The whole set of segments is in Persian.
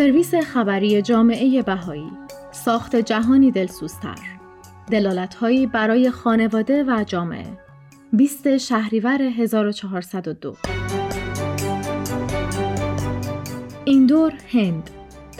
سرویس خبری جامعه بهایی. ساخت جهانی دلسوزتر. دلالتهایی برای خانواده و جامعه. 20 شهریور 1402 این دور هند.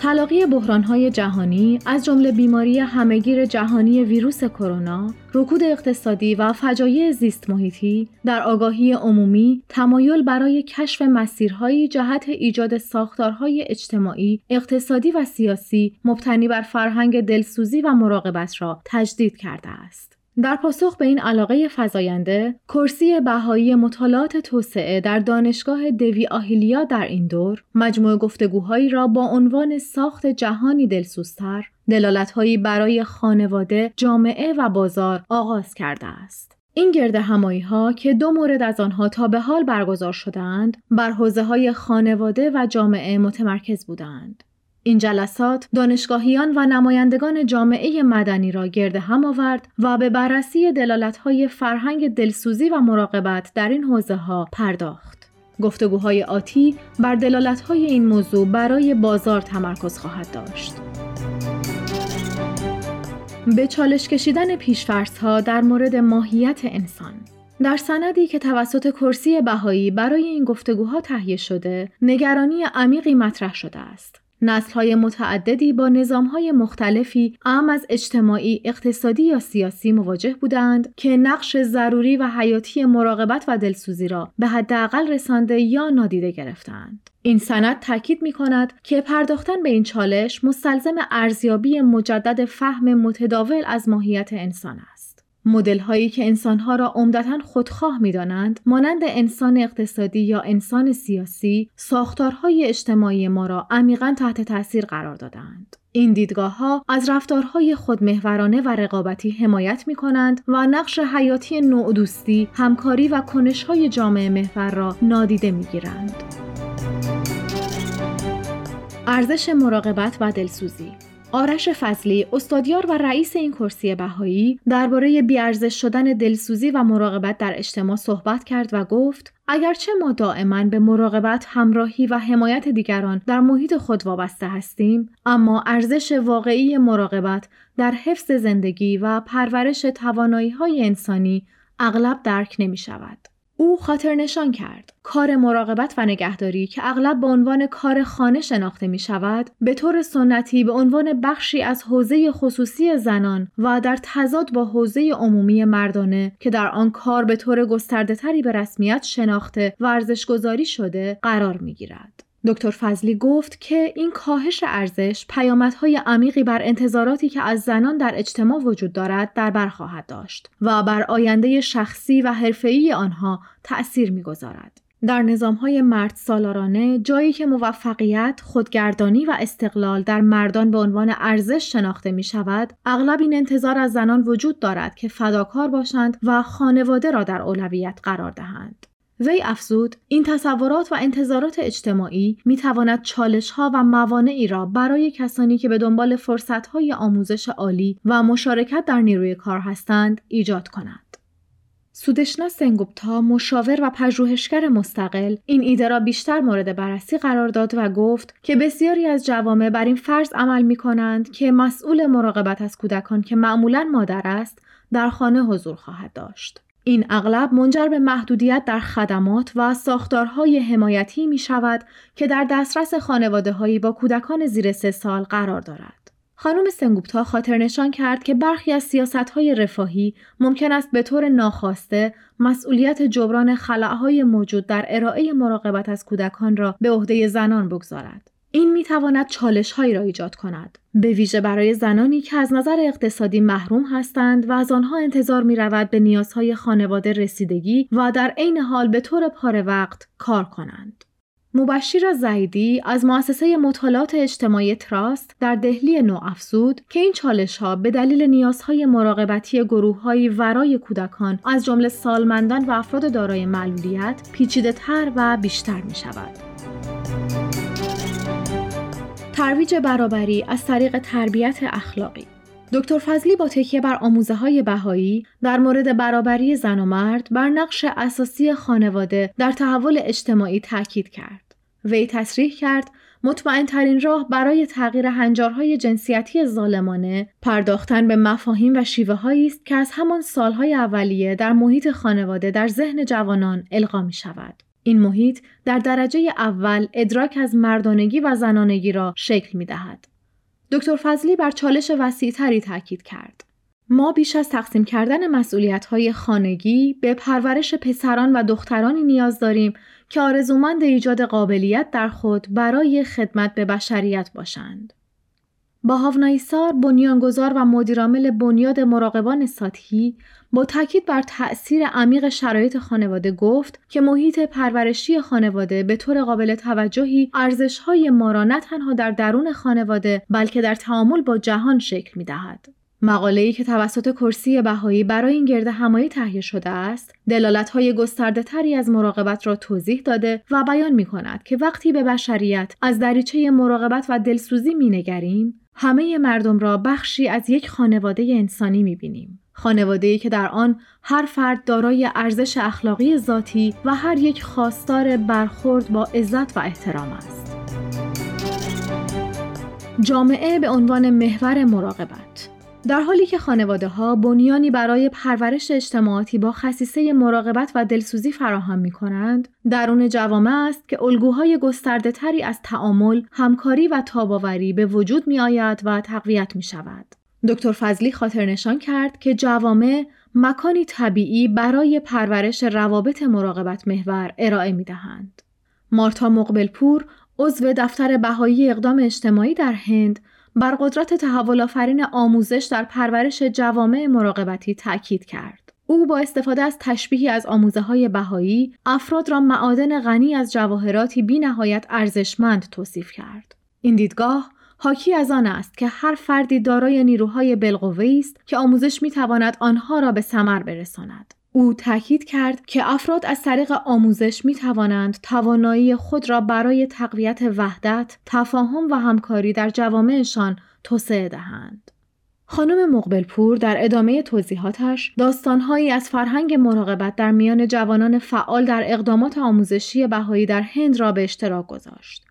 تلاقی بحرانهای جهانی از جمله بیماری همهگیر جهانی ویروس کرونا، رکود اقتصادی و فجایع زیست محیطی در آگاهی عمومی تمایل برای کشف مسیرهایی جهت ایجاد ساختارهای اجتماعی، اقتصادی و سیاسی مبتنی بر فرهنگ دلسوزی و مراقبت را تجدید کرده است. در پاسخ به این علاقه فزاینده، کرسی بهایی مطالعات توسعه در دانشگاه دوی آهیلیا در این دور، مجموع گفتگوهایی را با عنوان ساخت جهانی دلسوزتر، دلالتهایی برای خانواده، جامعه و بازار آغاز کرده است. این گرد همایی ها که دو مورد از آنها تا به حال برگزار شدند، بر حوزه های خانواده و جامعه متمرکز بودند. این جلسات دانشگاهیان و نمایندگان جامعه مدنی را گرد هم آورد و به بررسی دلالت‌های فرهنگ دلسوزی و مراقبت در این حوزه ها پرداخت. گفتگوهای آتی بر دلالت‌های این موضوع برای بازار تمرکز خواهد داشت. به چالش کشیدن ها در مورد ماهیت انسان در سندی که توسط کرسی بهایی برای این گفتگوها تهیه شده، نگرانی عمیقی مطرح شده است. های متعددی با های مختلفی ام از اجتماعی، اقتصادی یا سیاسی مواجه بودند که نقش ضروری و حیاتی مراقبت و دلسوزی را به حداقل رسانده یا نادیده گرفتند. این سند تاکید می کند که پرداختن به این چالش مستلزم ارزیابی مجدد فهم متداول از ماهیت انسان است. مدل هایی که انسانها را عمدتا خودخواه می دانند مانند انسان اقتصادی یا انسان سیاسی ساختارهای اجتماعی ما را عمیقا تحت تاثیر قرار دادند. این دیدگاه ها از رفتارهای خودمهورانه و رقابتی حمایت می کنند و نقش حیاتی نوع دوستی، همکاری و کنش های جامعه محور را نادیده می گیرند. ارزش مراقبت و دلسوزی آرش فضلی استادیار و رئیس این کرسی بهایی درباره بیارزش شدن دلسوزی و مراقبت در اجتماع صحبت کرد و گفت اگرچه ما دائما به مراقبت همراهی و حمایت دیگران در محیط خود وابسته هستیم اما ارزش واقعی مراقبت در حفظ زندگی و پرورش توانایی های انسانی اغلب درک نمی شود. او خاطر نشان کرد کار مراقبت و نگهداری که اغلب به عنوان کار خانه شناخته می شود به طور سنتی به عنوان بخشی از حوزه خصوصی زنان و در تضاد با حوزه عمومی مردانه که در آن کار به طور گسترده تری به رسمیت شناخته و ارزشگذاری شده قرار می گیرد. دکتر فضلی گفت که این کاهش ارزش پیامدهای عمیقی بر انتظاراتی که از زنان در اجتماع وجود دارد در بر خواهد داشت و بر آینده شخصی و حرفه‌ای آنها تأثیر می‌گذارد. در های مرد سالارانه جایی که موفقیت، خودگردانی و استقلال در مردان به عنوان ارزش شناخته می شود، اغلب این انتظار از زنان وجود دارد که فداکار باشند و خانواده را در اولویت قرار دهند. وی افزود این تصورات و انتظارات اجتماعی می تواند چالش ها و موانعی را برای کسانی که به دنبال فرصت های آموزش عالی و مشارکت در نیروی کار هستند ایجاد کند. سودشنا سنگوپتا مشاور و پژوهشگر مستقل این ایده را بیشتر مورد بررسی قرار داد و گفت که بسیاری از جوامع بر این فرض عمل می کنند که مسئول مراقبت از کودکان که معمولا مادر است در خانه حضور خواهد داشت. این اغلب منجر به محدودیت در خدمات و ساختارهای حمایتی می شود که در دسترس خانواده هایی با کودکان زیر سه سال قرار دارد. خانم سنگوپتا خاطر نشان کرد که برخی از سیاست های رفاهی ممکن است به طور ناخواسته مسئولیت جبران خلعهای موجود در ارائه مراقبت از کودکان را به عهده زنان بگذارد. این می تواند چالش هایی را ایجاد کند به ویژه برای زنانی که از نظر اقتصادی محروم هستند و از آنها انتظار می رود به نیازهای خانواده رسیدگی و در عین حال به طور پاره وقت کار کنند. مبشیر زیدی از مؤسسه مطالعات اجتماعی تراست در دهلی نو افزود که این چالش ها به دلیل نیازهای مراقبتی گروه های ورای کودکان از جمله سالمندان و افراد دارای معلولیت پیچیده تر و بیشتر می شود. ترویج برابری از طریق تربیت اخلاقی دکتر فضلی با تکیه بر آموزه های بهایی در مورد برابری زن و مرد بر نقش اساسی خانواده در تحول اجتماعی تاکید کرد. وی تصریح کرد مطمئن ترین راه برای تغییر هنجارهای جنسیتی ظالمانه پرداختن به مفاهیم و شیوه هایی است که از همان سالهای اولیه در محیط خانواده در ذهن جوانان القا می شود. این محیط در درجه اول ادراک از مردانگی و زنانگی را شکل می دهد. دکتر فضلی بر چالش وسیعتری تاکید کرد. ما بیش از تقسیم کردن مسئولیت های خانگی به پرورش پسران و دخترانی نیاز داریم که آرزومند ایجاد قابلیت در خود برای خدمت به بشریت باشند. با هاونایسار بنیانگذار و مدیرعامل بنیاد مراقبان سطحی با تاکید بر تأثیر عمیق شرایط خانواده گفت که محیط پرورشی خانواده به طور قابل توجهی ارزش‌های ما را نه تنها در درون خانواده بلکه در تعامل با جهان شکل می‌دهد. مقاله‌ای که توسط کرسی بهایی برای این گرد همایی تهیه شده است، دلالت‌های گسترده تری از مراقبت را توضیح داده و بیان می کند که وقتی به بشریت از دریچه مراقبت و دلسوزی مینگریم، همه مردم را بخشی از یک خانواده انسانی می‌بینیم. خانواده‌ای که در آن هر فرد دارای ارزش اخلاقی ذاتی و هر یک خواستار برخورد با عزت و احترام است. جامعه به عنوان محور مراقبت در حالی که خانواده ها بنیانی برای پرورش اجتماعاتی با خصیصه مراقبت و دلسوزی فراهم می کنند، درون جوامع است که الگوهای گسترده تری از تعامل، همکاری و تاباوری به وجود می آید و تقویت می شود. دکتر فضلی خاطر نشان کرد که جوامع مکانی طبیعی برای پرورش روابط مراقبت محور ارائه می دهند. مارتا مقبلپور عضو دفتر بهایی اقدام اجتماعی در هند بر قدرت تحول آفرین آموزش در پرورش جوامع مراقبتی تاکید کرد. او با استفاده از تشبیهی از آموزه های بهایی افراد را معادن غنی از جواهراتی بی نهایت ارزشمند توصیف کرد. این دیدگاه حاکی از آن است که هر فردی دارای نیروهای بالقوه است که آموزش می تواند آنها را به ثمر برساند. او تاکید کرد که افراد از طریق آموزش می توانند توانایی خود را برای تقویت وحدت، تفاهم و همکاری در جوامعشان توسعه دهند. خانم مقبلپور در ادامه توضیحاتش داستانهایی از فرهنگ مراقبت در میان جوانان فعال در اقدامات آموزشی بهایی در هند را به اشتراک گذاشت.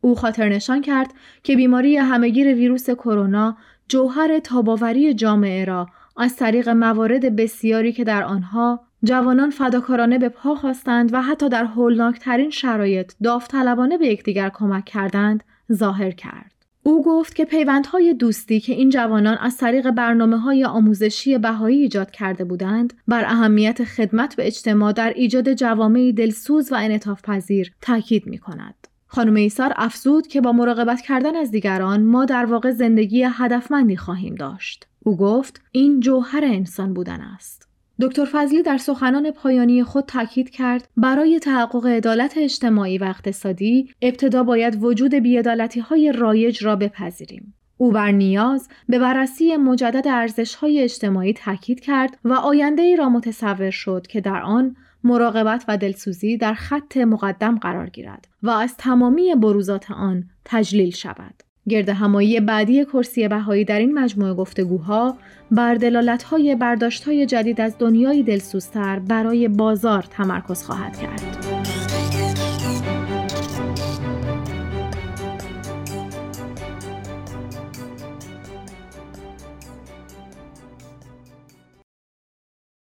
او خاطر نشان کرد که بیماری همهگیر ویروس کرونا جوهر تاباوری جامعه را از طریق موارد بسیاری که در آنها جوانان فداکارانه به پا خواستند و حتی در هولناکترین شرایط داوطلبانه به یکدیگر کمک کردند ظاهر کرد. او گفت که پیوندهای دوستی که این جوانان از طریق برنامه های آموزشی بهایی ایجاد کرده بودند بر اهمیت خدمت به اجتماع در ایجاد جوامعی دلسوز و انعطاف پذیر تاکید می کند. خانم ایسار افزود که با مراقبت کردن از دیگران ما در واقع زندگی هدفمندی خواهیم داشت. او گفت این جوهر انسان بودن است. دکتر فضلی در سخنان پایانی خود تاکید کرد برای تحقق عدالت اجتماعی و اقتصادی ابتدا باید وجود بیعدالتی های رایج را بپذیریم. او بر نیاز به بررسی مجدد ارزش های اجتماعی تاکید کرد و آینده ای را متصور شد که در آن مراقبت و دلسوزی در خط مقدم قرار گیرد و از تمامی بروزات آن تجلیل شود. گرد همایی بعدی کرسی بهایی در این مجموعه گفتگوها بر دلالت‌های برداشت‌های جدید از دنیای دلسوزتر برای بازار تمرکز خواهد کرد.